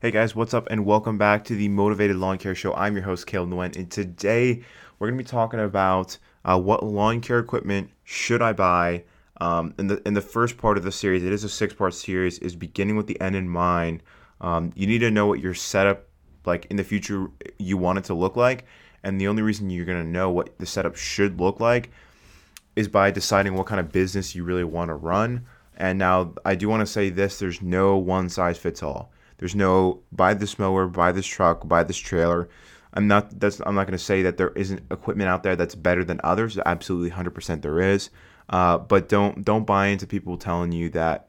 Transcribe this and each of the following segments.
Hey guys, what's up, and welcome back to the Mowtivated Lawn Care Show. I'm your host, Caleb Nguyen, and today we're going to be talking about uh, what lawn care equipment should I buy. Um, in the in the first part of the series, it is a six part series, is beginning with the end in mind. Um, you need to know what your setup like in the future you want it to look like, and the only reason you're going to know what the setup should look like is by deciding what kind of business you really want to run. And now I do want to say this: there's no one size fits all there's no buy this mower, buy this truck, buy this trailer. I'm not that's I'm not going to say that there isn't equipment out there that's better than others. Absolutely, 100% there is. Uh, but don't don't buy into people telling you that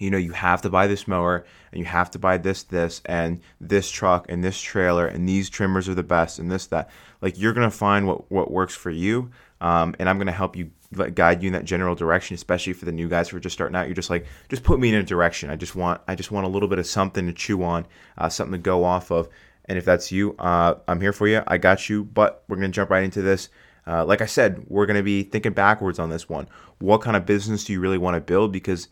you know you have to buy this mower and you have to buy this this and this truck and this trailer and these trimmers are the best and this that like you're gonna find what what works for you um, and i'm gonna help you guide you in that general direction especially for the new guys who are just starting out. You're just like just put me in a direction. I just want i just want a little bit of something to chew on uh, something to go off of. And if that's you uh, i'm here for you. I got you. But we're gonna jump right into this. Uh, like i said we're gonna be thinking backwards on this one. What kind of business do you really want to build? Because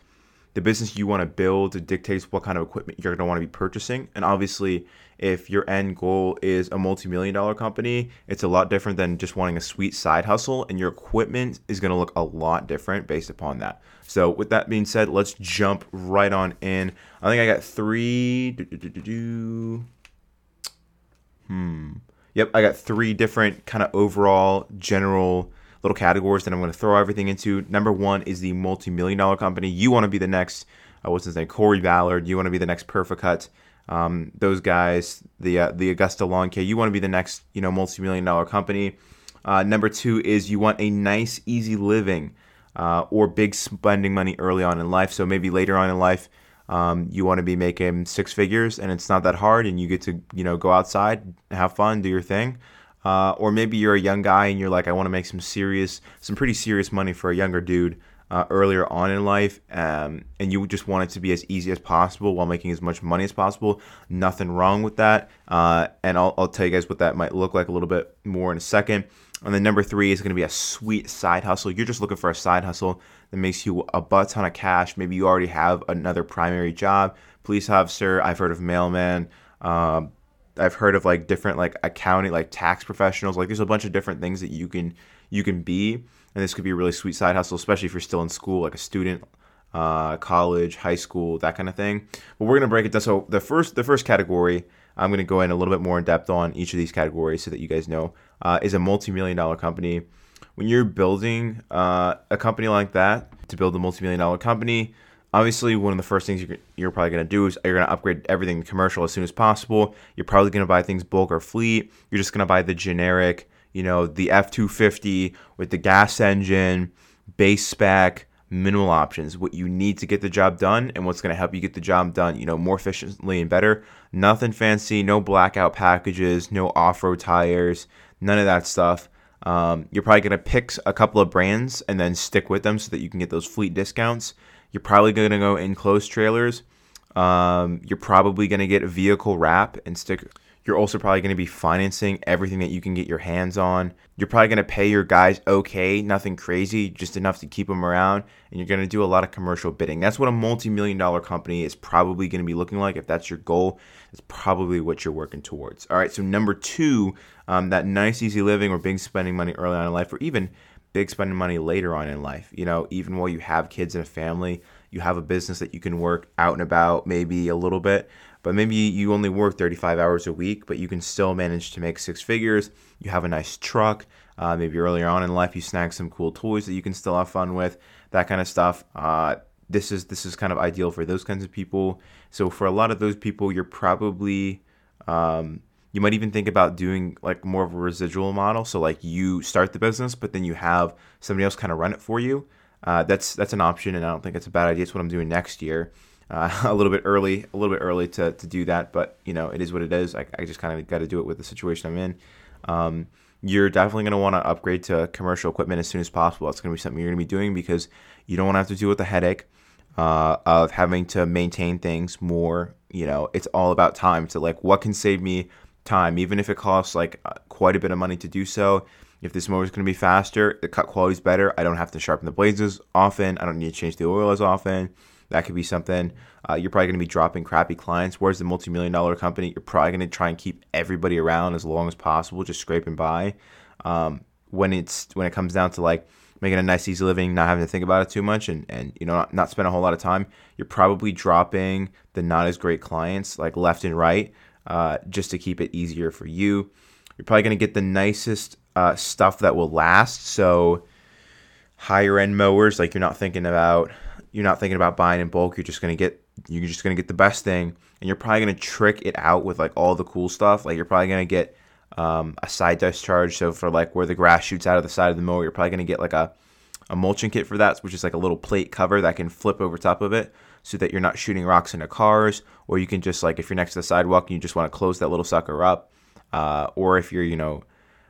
the business you want to build dictates what kind of equipment you're to want to be purchasing. And obviously, if your end goal is a multi-million dollar company, it's a lot different than just wanting a sweet side hustle and your equipment is going to look a lot different based upon that. So, with that being said, let's jump right on in. I think I got 3 Hmm. Yep, I got 3 different kind of overall general little categories that I'm going to throw everything into. Number one is the multi-million dollar company. You want to be the next, uh, what's his name, Corey Ballard. You want to be the next Permacut. Um, those guys, the uh, the Augusta Lawn Care. You want to be the next, you know, multi-million dollar company. Uh, number two is you want a nice, easy living uh, or big spending money early on in life. So maybe later on in life, um, you want to be making six figures and it's not that hard, and you get to you know go outside, have fun, do your thing. Uh, or maybe you're a young guy and you're like, I want to make some serious, some pretty serious money for a younger dude uh, earlier on in life, um, and you just want it to be as easy as possible while making as much money as possible. Nothing wrong with that. Uh, and I'll, I'll tell you guys what that might look like a little bit more in a second. And then number three is going to be a sweet side hustle. You're just looking for a side hustle that makes you a butt ton of cash. Maybe you already have another primary job, police officer. I've heard of mailman. Um, I've heard of like different like accounting, like tax professionals. Like there's a bunch of different things that you can you can be, and this could be a really sweet side hustle, especially if you're still in school, like a student, uh, college, high school, that kind of thing. But we're gonna break it down. So the first the first category, I'm gonna go in a little bit more in depth on each of these categories so that you guys know, uh, is a multi-million dollar company. When you're building uh, a company like that, to build a multi-million dollar company, obviously one of the first things you're, you're probably going to do is you're going to upgrade everything commercial as soon as possible you're probably going to buy things bulk or fleet you're just going to buy the generic you know the f-250 with the gas engine base spec minimal options what you need to get the job done and what's going to help you get the job done you know more efficiently and better nothing fancy no blackout packages no off-road tires none of that stuff um, you're probably going to pick a couple of brands and then stick with them so that you can get those fleet discounts you're probably going to go in enclosed trailers. Um, you're probably going to get a vehicle wrap and stick. You're also probably going to be financing everything that you can get your hands on. You're probably going to pay your guys okay, nothing crazy, just enough to keep them around. And you're going to do a lot of commercial bidding. That's what a multi million dollar company is probably going to be looking like. If that's your goal, it's probably what you're working towards. All right, so number two, um, that nice, easy living or big spending money early on in life, or even big spending money later on in life. You know, even while you have kids and a family, you have a business that you can work out and about maybe a little bit, but maybe you only work 35 hours a week, but you can still manage to make six figures. You have a nice truck. Uh, maybe earlier on in life, you snag some cool toys that you can still have fun with, that kind of stuff. Uh, this is this is kind of ideal for those kinds of people. So for a lot of those people, you're probably um, you might even think about doing like more of a residual model. So like you start the business, but then you have somebody else kind of run it for you. Uh, that's that's an option, and I don't think it's a bad idea. It's what I'm doing next year. Uh, a little bit early, a little bit early to, to do that, but you know it is what it is. I, I just kind of got to do it with the situation I'm in. Um, you're definitely going to want to upgrade to commercial equipment as soon as possible. That's going to be something you're going to be doing because you don't want to have to deal with the headache uh, of having to maintain things more. You know, it's all about time. So like, what can save me time, even if it costs like uh, quite a bit of money to do so. If this mower is going to be faster, the cut quality is better. I don't have to sharpen the blades as often. I don't need to change the oil as often. That could be something. Uh, you're probably going to be dropping crappy clients. Whereas the multi-million dollar company, you're probably going to try and keep everybody around as long as possible, just scraping by. Um, when it's when it comes down to like making a nice easy living, not having to think about it too much, and and you know not, not spend a whole lot of time, you're probably dropping the not as great clients like left and right, uh, just to keep it easier for you. You're probably going to get the nicest uh, stuff that will last. So higher end mowers, like you're not thinking about you're not thinking about buying in bulk. You're just to get you're just to get the best thing, and you're probably to trick it out with like all the cool stuff. Like you're probably to get um, a side discharge. So for like where the grass shoots out of the side of the mower, you're probably to get like a, a mulching kit for that, which is like a little plate cover that can flip over top of it so that you're not shooting rocks into cars. Or you can just like, if you're next to the sidewalk and you just want to close that little sucker up. Uh, or if you're, you know,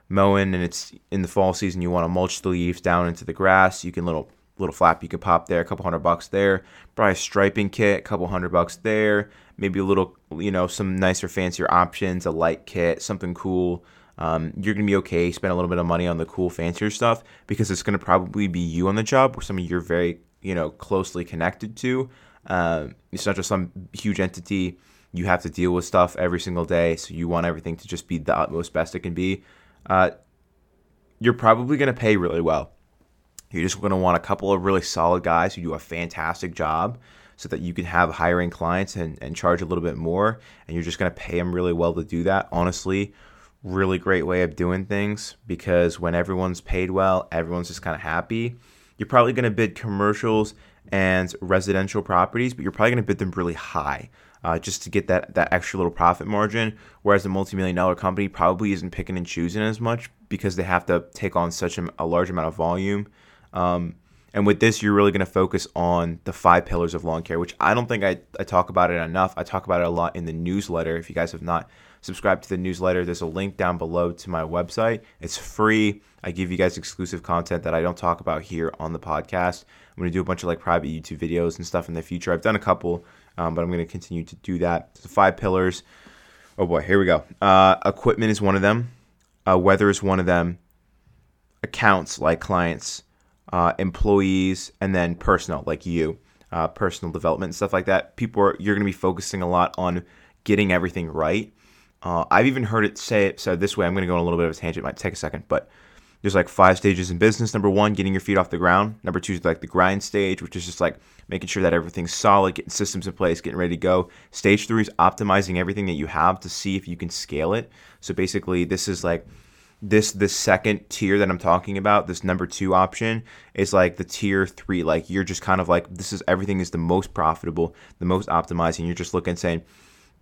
mowing and it's in the fall season, you want to mulch the leaves down into the grass, you can little little flap you could pop there, a couple hundred bucks there. Probably a striping kit, a couple hundred bucks there maybe a little, you know, some nicer, fancier options, a light kit, something cool. Um, you're gonna be okay. Spend a little bit of money on the cool, fancier stuff because it's gonna probably be you on the job or somebody you're very, you know, closely connected to. Um, it's not just some huge entity. You have to deal with stuff every single day, so you want everything to just be the utmost best it can be. Uh, you're probably gonna pay really well. You're just gonna want a couple of really solid guys who do a fantastic job so that you can have hiring clients and, and charge a little bit more and you're just going to pay them really well to do that. Honestly really great way of doing things because when everyone's paid well everyone's just kind of happy. You're probably going to bid commercials and residential properties but you're probably going to bid them really high uh, just to get that, that extra little profit margin whereas a multi-million dollar company probably isn't picking and choosing as much because they have to take on such a, a large amount of volume um, and with this, you're really going to focus on the five pillars of lawn care, which I don't think I, I talk about it enough. I talk about it a lot in the newsletter. If you guys have not subscribed to the newsletter, there's a link down below to my website. It's free. I give you guys exclusive content that I don't talk about here on the podcast. I'm going to do a bunch of like private YouTube videos and stuff in the future. I've done a couple, um, but I'm going to continue to do that. So five pillars. Oh boy, here we go. Uh, equipment is one of them. Uh, weather is one of them. Accounts like clients uh, employees, and then personal, like you, uh, personal development and stuff like that. People are you're going to be focusing a lot on getting everything right. Uh, I've even heard it say it said this way. I'm going to go on a little bit of a tangent. It might take a second, but there's like five stages in business. Number one, getting your feet off the ground. Number two is like the grind stage, which is just like making sure that everything's solid, getting systems in place, getting ready to go. Stage three is optimizing everything that you have to see if you can scale it. So basically, this is like this this second tier that I'm talking about, this number two option is like the tier three. Like you're just kind of like this is everything is the most profitable, the most optimized, and you're just looking saying,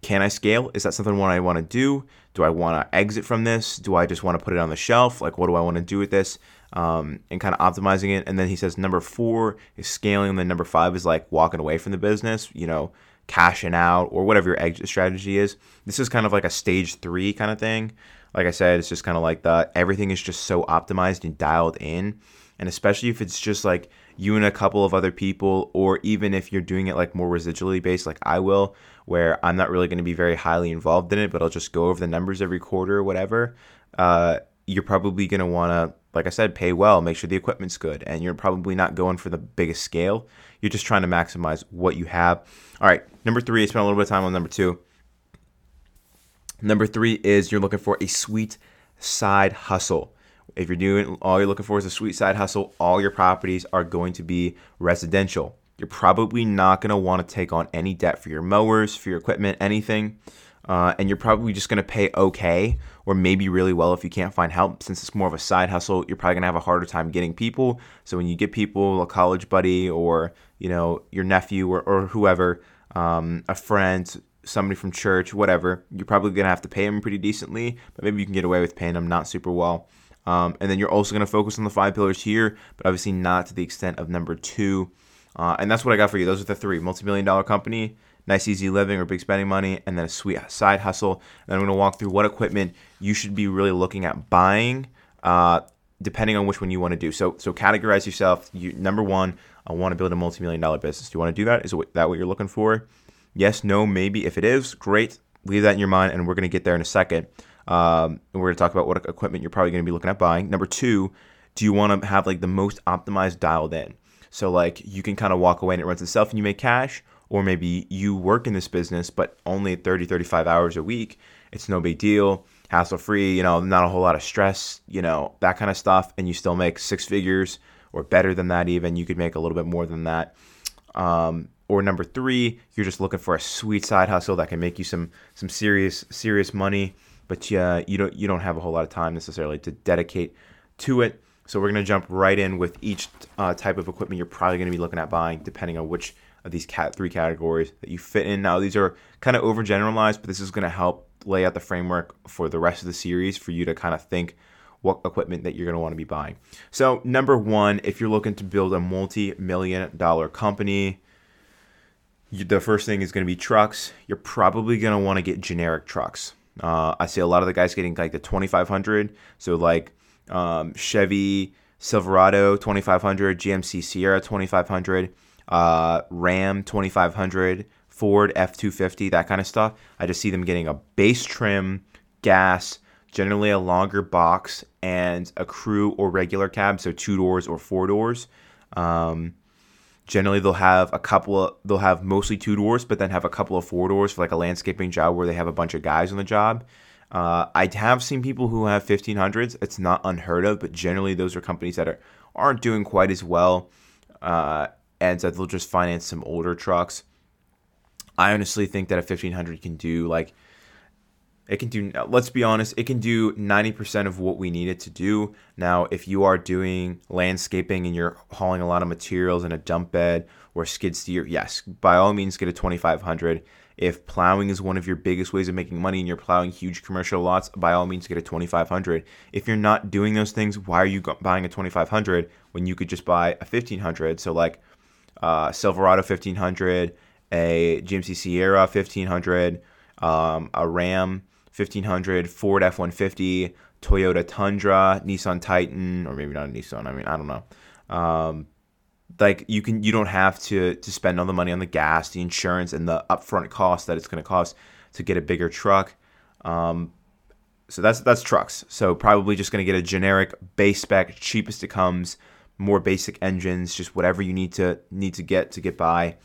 can I scale? Is that something what I want to do? Do I want to exit from this? Do I just want to put it on the shelf? Like what do I want to do with this? Um, and kind of optimizing it. And then he says number four is scaling. And then number five is like walking away from the business. You know, cashing out or whatever your exit strategy is. This is kind of like a stage three kind of thing like I said, it's just kind of like that. Everything is just so optimized and dialed in. And especially if it's just like you and a couple of other people, or even if you're doing it like more residually based, like I will, where I'm not really going to be very highly involved in it, but I'll just go over the numbers every quarter or whatever. Uh, you're probably going to want to, like I said, pay well, make sure the equipment's good, and you're probably not going for the biggest scale. You're just trying to maximize what you have. All right, number three, I spent a little bit of time on number two. Number three is you're looking for a sweet side hustle. If you're doing all you're looking for is a sweet side hustle, all your properties are going to be residential. You're probably not going to want to take on any debt for your mowers, for your equipment, anything. Uh, and you're probably just going to pay okay or maybe really well if you can't find help. Since it's more of a side hustle, you're probably going to have a harder time getting people. So when you get people, a college buddy or you know your nephew or, or whoever, um, a friend, somebody from church, whatever, you're probably gonna have to pay them pretty decently, but maybe you can get away with paying them not super well. Um, and then you're also gonna focus on the five pillars here, but obviously not to the extent of number two. Uh, and that's what I got for you. Those are the three: multi-million dollar company, nice easy living or big spending money, and then a sweet side hustle. And I'm gonna walk through what equipment you should be really looking at buying. Uh, depending on which one you want to do. So so categorize yourself. You number one, I want to build a multi-million dollar business. Do you want to do that? Is that what you're looking for? Yes, no, maybe. If it is, great. Leave that in your mind, and we're going to get there in a second. Um, and we're going to talk about what equipment you're probably going to be looking at buying. Number two, do you want to have like the most optimized dialed in? So like you can kind of walk away and it runs itself and you make cash, or maybe you work in this business but only 30, 35 hours a week. It's no big deal, hassle free, you know, not a whole lot of stress, you know, that kind of stuff, and you still make six figures or better than that even. You could make a little bit more than that. Um, or number three, you're just looking for a sweet side hustle that can make you some some serious serious money, but yeah, you don't you don't have a whole lot of time necessarily to dedicate to it. So we're gonna jump right in with each uh, type of equipment you're probably gonna be looking at buying, depending on which of these cat three categories that you fit in. Now these are kind of overgeneralized, but this is gonna help lay out the framework for the rest of the series for you to kind of think what equipment that you're going to want to be buying. So, number one, if you're looking to build a multi million dollar company, you, the first thing is going to be trucks. You're probably going to want to get generic trucks. Uh, I see a lot of the guys getting like the 2500. So like um, Chevy Silverado 2500, GMC Sierra 2500, uh, Ram 2500, Ford F250, that kind of stuff. I just see them getting a base trim, gas, generally a longer box, and a crew or regular cab, so two doors or four doors. Um, generally they'll have a couple of they'll have mostly two doors but then have a couple of four doors for like a landscaping job where they have a bunch of guys on the job uh, i have seen people who have 1500s it's not unheard of but generally those are companies that are aren't doing quite as well uh, and so they'll just finance some older trucks i honestly think that a 1500 can do like it can do, let's be honest, it can do 90% of what we need it to do. Now, if you are doing landscaping and you're hauling a lot of materials in a dump bed or skid steer, yes, by all means get a 2500. If plowing is one of your biggest ways of making money and you're plowing huge commercial lots, by all means get a 2500. If you're not doing those things, why are you buying a 2500 when you could just buy a 1500? So, like uh, Silverado 1500, a GMC Sierra 1500, um, a Ram 1500, Ford F 150, Toyota Tundra, Nissan Titan, or maybe not a Nissan. I mean, I don't know. Um, like you can, you don't have to to spend all the money on the gas, the insurance, and the upfront cost that it's going to cost to get a bigger truck. Um, so that's that's trucks. So probably just going to get a generic base spec, cheapest it comes, more basic engines, just whatever you need to need to get to get by,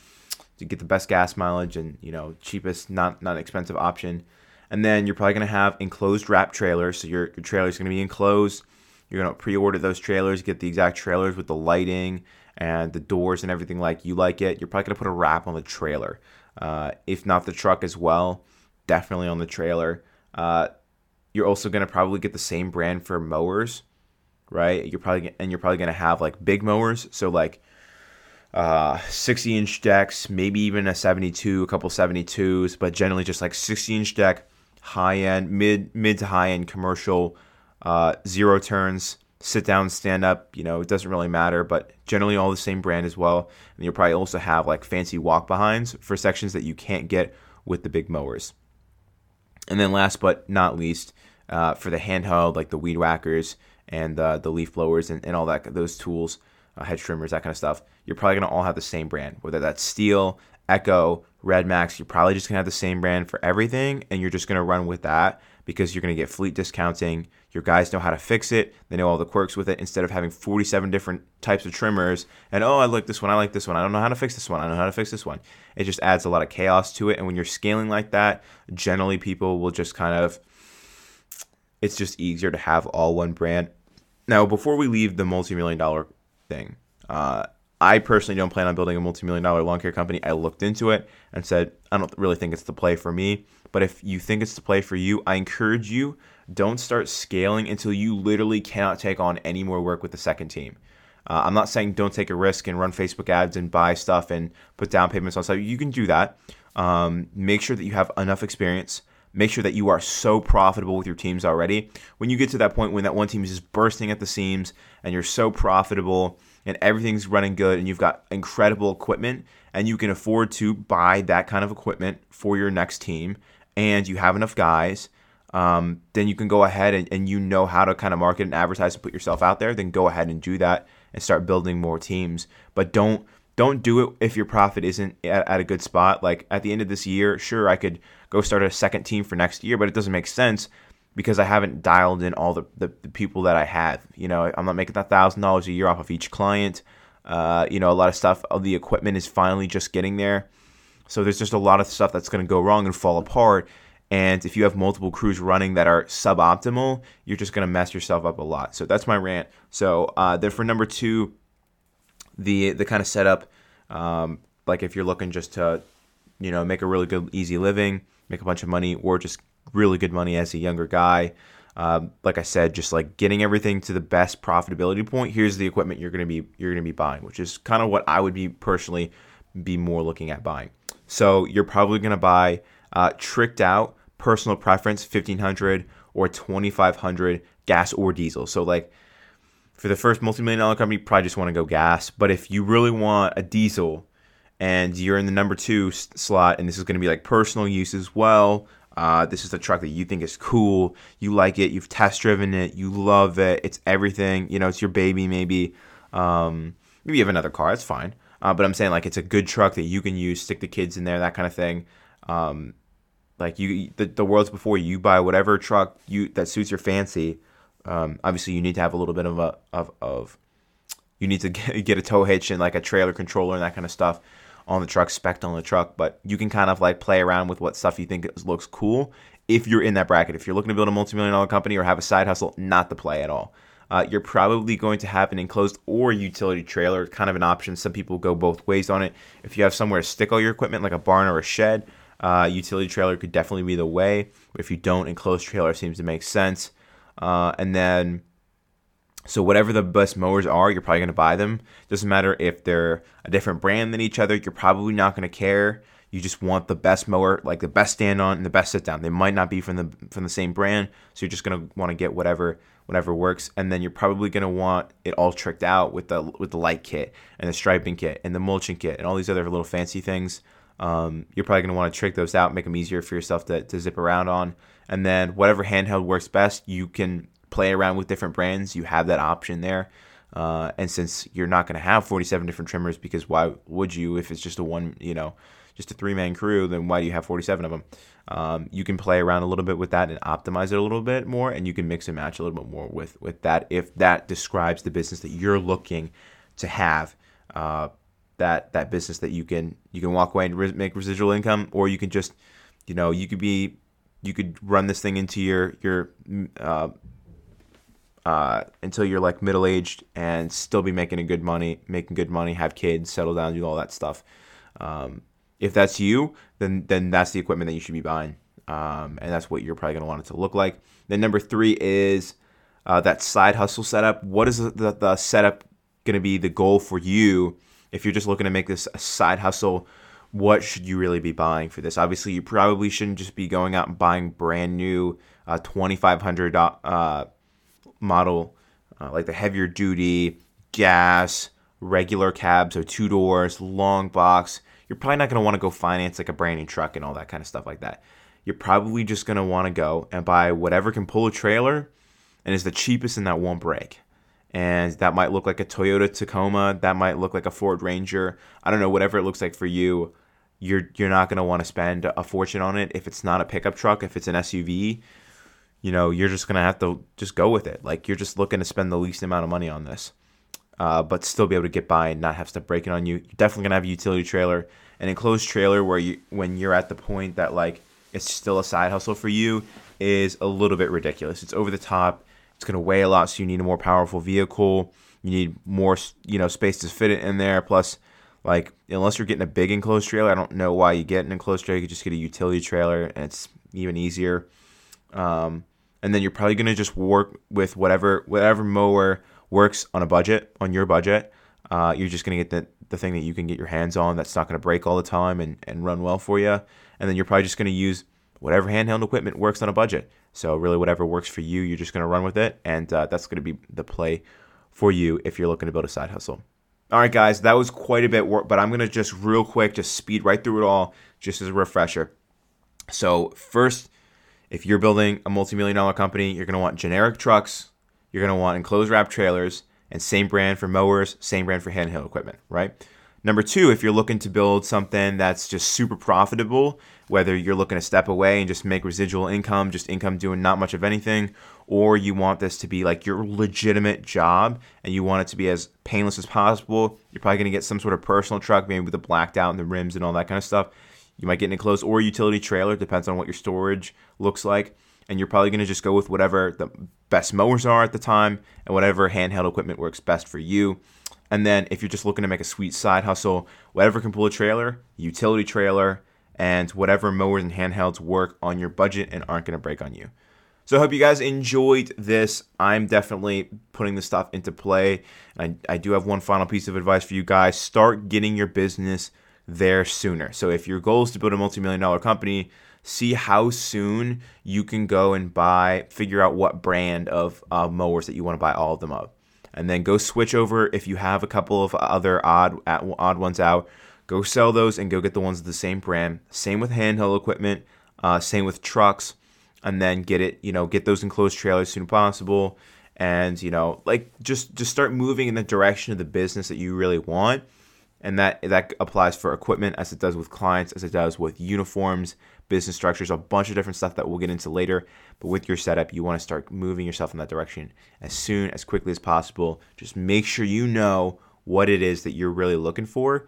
to get the best gas mileage and you know cheapest, not not expensive option. And then you're probably to have enclosed wrap trailers. So your, your trailer is to be enclosed. You're going to pre order those trailers, get the exact trailers with the lighting and the doors and everything like you like it. You're probably to put a wrap on the trailer. Uh, if not the truck as well, definitely on the trailer. Uh, you're also to probably get the same brand for mowers, right? You're probably and you're probably to have like big mowers, so like uh, 60 inch decks, maybe even a 72, a couple 72s, but generally just like 60 inch deck, high end, mid mid to high end commercial, uh, zero turns, sit down, stand up. You know, it doesn't really matter, but generally all the same brand as well. And you'll probably also have like fancy walk behinds for sections that you can't get with the big mowers. And then last but not least, uh, for the handheld, like the weed whackers and uh, the leaf blowers and, and all that, those tools, uh, hedge trimmers, that kind of stuff, you're probably to all have the same brand, whether that's Stihl, Echo, RedMax, you're probably just to have the same brand for everything, and you're just to run with that because you're to get fleet discounting. Your guys know how to fix it, they know all the quirks with it instead of having 47 different types of trimmers. And oh, I like this one, I like this one, I don't know how to fix this one, I don't know how to fix this one. It just adds a lot of chaos to it. And when you're scaling like that, generally people will just kind of, it's just easier to have all one brand. Now, before we leave the multi million dollar thing, uh, I personally don't plan on building a multi-million dollar lawn care company. I looked into it and said, I don't really think it's the play for me. But if you think it's the play for you, I encourage you, don't start scaling until you literally cannot take on any more work with the second team. Uh, I'm not saying don't take a risk and run Facebook ads and buy stuff and put down payments on stuff. You can do that. Um, make sure that you have enough experience. Make sure that you are so profitable with your teams already. When you get to that point when that one team is just bursting at the seams and you're so profitable and everything's running good and you've got incredible equipment and you can afford to buy that kind of equipment for your next team and you have enough guys um, then you can go ahead and, and you know how to kind of market and advertise and put yourself out there then go ahead and do that and start building more teams but don't don't do it if your profit isn't at, at a good spot like at the end of this year sure i could go start a second team for next year but it doesn't make sense because I haven't dialed in all the, the, the people that I have. You know, I'm not making that thousand dollars a year off of each client. Uh, you know, a lot of stuff the equipment is finally just getting there. So there's just a lot of stuff that's going to go wrong and fall apart. And if you have multiple crews running that are suboptimal, you're just going to mess yourself up a lot. So that's my rant. So uh, then for number two, the the kind of setup, um, like if you're looking just to, you know, make a really good easy living, make a bunch of money, or just really good money as a younger guy. Um, like I said, just like getting everything to the best profitability point. Here's the equipment you're gonna be you're gonna be buying, which is kind of what I would be personally be more looking at buying. So you're probably gonna buy uh, tricked out personal preference 1500 or 2500 gas or diesel. So like for the first multi-million dollar company, you probably just want to go gas. But if you really want a diesel and you're in the number two slot, and this is going to be like personal use as well. Uh, this is the truck that you think is cool. You like it. You've test driven it. You love it. It's everything. You know, it's your baby. Maybe, um, maybe you have another car. That's fine. Uh, but I'm saying like it's a good truck that you can use. Stick the kids in there. That kind of thing. Um, like you, the, the world's before you. buy whatever truck you that suits your fancy. Um, obviously, you need to have a little bit of a of, of you need to get, a tow hitch and like a trailer controller and that kind of stuff on the truck, spec on the truck. But you can kind of like play around with what stuff you think looks cool if you're in that bracket. If you're looking to build a multi-million dollar company or have a side hustle, not the play at all. Uh, you're probably going to have an enclosed or utility trailer, kind of an option. Some people go both ways on it. If you have somewhere to stick all your equipment, like a barn or a shed, uh, utility trailer could definitely be the way. If you don't, enclosed trailer seems to make sense. Uh, and then, so whatever the best mowers are, you're probably going to buy them. Doesn't matter if they're a different brand than each other. You're probably not going to care. You just want the best mower, like the best stand on and the best sit down. They might not be from the from the same brand, so you're just gonna want to get whatever whatever works. And then you're probably gonna want it all tricked out with the with the light kit and the striping kit and the mulching kit and all these other little fancy things. Um, you're probably going to want to trick those out, make them easier for yourself to, to zip around on. And then whatever handheld works best, you can play around with different brands. You have that option there. Uh, and since you're not going to have 47 different trimmers, because why would you if it's just a one, you know, just a three man crew, then why do you have 47 of them? Um, you can play around a little bit with that and optimize it a little bit more, and you can mix and match a little bit more with with that if that describes the business that you're looking to have. Uh, that that business that you can you can walk away and re- make residual income, or you can just you know you could be you could run this thing into your your uh, uh, until you're like middle aged and still be making a good money, making good money, have kids, settle down, do all that stuff. Um, if that's you, then then that's the equipment that you should be buying, um, and that's what you're probably gonna want it to look like. Then number three is uh, that side hustle setup. What is the, the setup gonna be? The goal for you if you're just looking to make this a side hustle, what should you really be buying for this? Obviously, you probably shouldn't just be going out and buying brand new uh, 2500 uh, model, uh, like the heavier duty, gas, regular cab, so two doors, long box. You're probably not going to want to go finance like a brand new truck and all that kind of stuff like that. You're probably just going to want to go and buy whatever can pull a trailer and is the cheapest and that won't break and that might look like a Toyota Tacoma, that might look like a Ford Ranger. I don't know, whatever it looks like for you. You're you're not going to want to spend a fortune on it if it's not a pickup truck, if it's an SUV. You know, you're just going to have to just go with it. Like you're just looking to spend the least amount of money on this. Uh, but still be able to get by and not have stuff breaking on you. You're definitely gonna have a utility trailer, an enclosed trailer where you when you're at the point that like it's still a side hustle for you is a little bit ridiculous. It's over the top it's going to weigh a lot, so you need a more powerful vehicle. You need more, you know, space to fit it in there. Plus, like unless you're getting a big enclosed trailer, I don't know why you get an enclosed trailer. You could just get a utility trailer, and it's even easier. Um, and then you're probably going to just work with whatever whatever mower works on a budget on your budget. Uh, you're just going to get the, the thing that you can get your hands on that's not going to break all the time and, and run well for you. And then you're probably just going to use whatever handheld equipment works on a budget. So really, whatever works for you, you're just going to run with it, and uh, that's going to be the play for you if you're looking to build a side hustle. All right, guys, that was quite a bit work, but I'm going to just real quick just speed right through it all, just as a refresher. So first, if you're building a multi-million dollar company, you're going to want generic trucks, you're going to want enclosed wrap trailers, and same brand for mowers, same brand for handheld equipment, right? Number two, if you're looking to build something that's just super profitable, whether you're looking to step away and just make residual income, just income doing not much of anything, or you want this to be like your legitimate job and you want it to be as painless as possible, you're probably going to get some sort of personal truck, maybe with the blacked out and the rims and all that kind of stuff. You might get an enclosed or utility trailer, depends on what your storage looks like. And you're probably going to just go with whatever the best mowers are at the time and whatever handheld equipment works best for you. And then if you're just looking to make a sweet side hustle, whatever can pull a trailer, utility trailer, and whatever mowers and handhelds work on your budget and aren't going to break on you. So I hope you guys enjoyed this. I'm definitely putting this stuff into play. I, I do have one final piece of advice for you guys. Start getting your business there sooner. So if your goal is to build a multi-million dollar company, see how soon you can go and buy, figure out what brand of uh, mowers that you want to buy all of them of. And then go switch over if you have a couple of other odd odd ones out. Go sell those and go get the ones of the same brand. Same with handheld equipment. Uh, same with trucks and then get it, you know, get those enclosed trailers as soon as possible, and you know, like just just start moving in the direction of the business that you really want, and that that applies for equipment as it does with clients, as it does with uniforms, business structures, a bunch of different stuff that we'll get into later. But with your setup, you want to start moving yourself in that direction as soon as quickly as possible. Just make sure you know what it is that you're really looking for.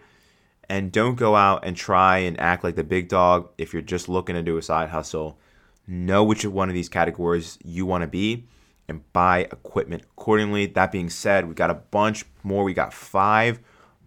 And don't go out and try and act like the big dog if you're just looking to do a side hustle know which one of these categories you want to be and buy equipment accordingly. That being said, we got a bunch more. We got five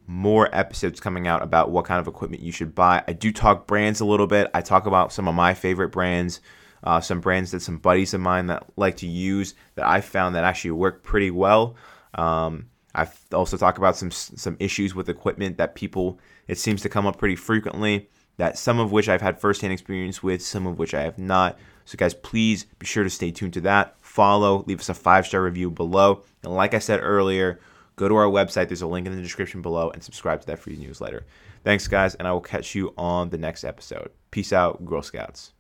more episodes coming out about what kind of equipment you should buy. I do talk brands a little bit. I talk about some of my favorite brands, uh, some brands that some buddies of mine that like to use that I found that actually work pretty well. Um, I also talk about some some issues with equipment that people it seems to come up pretty frequently that some of which I've had firsthand experience with, some of which I have not. So, guys, please be sure to stay tuned to that. Follow, leave us a five star review below. And like I said earlier, go to our website. There's a link in the description below and subscribe to that free newsletter. Thanks, guys, and I will catch you on the next episode. Peace out, Girl Scouts.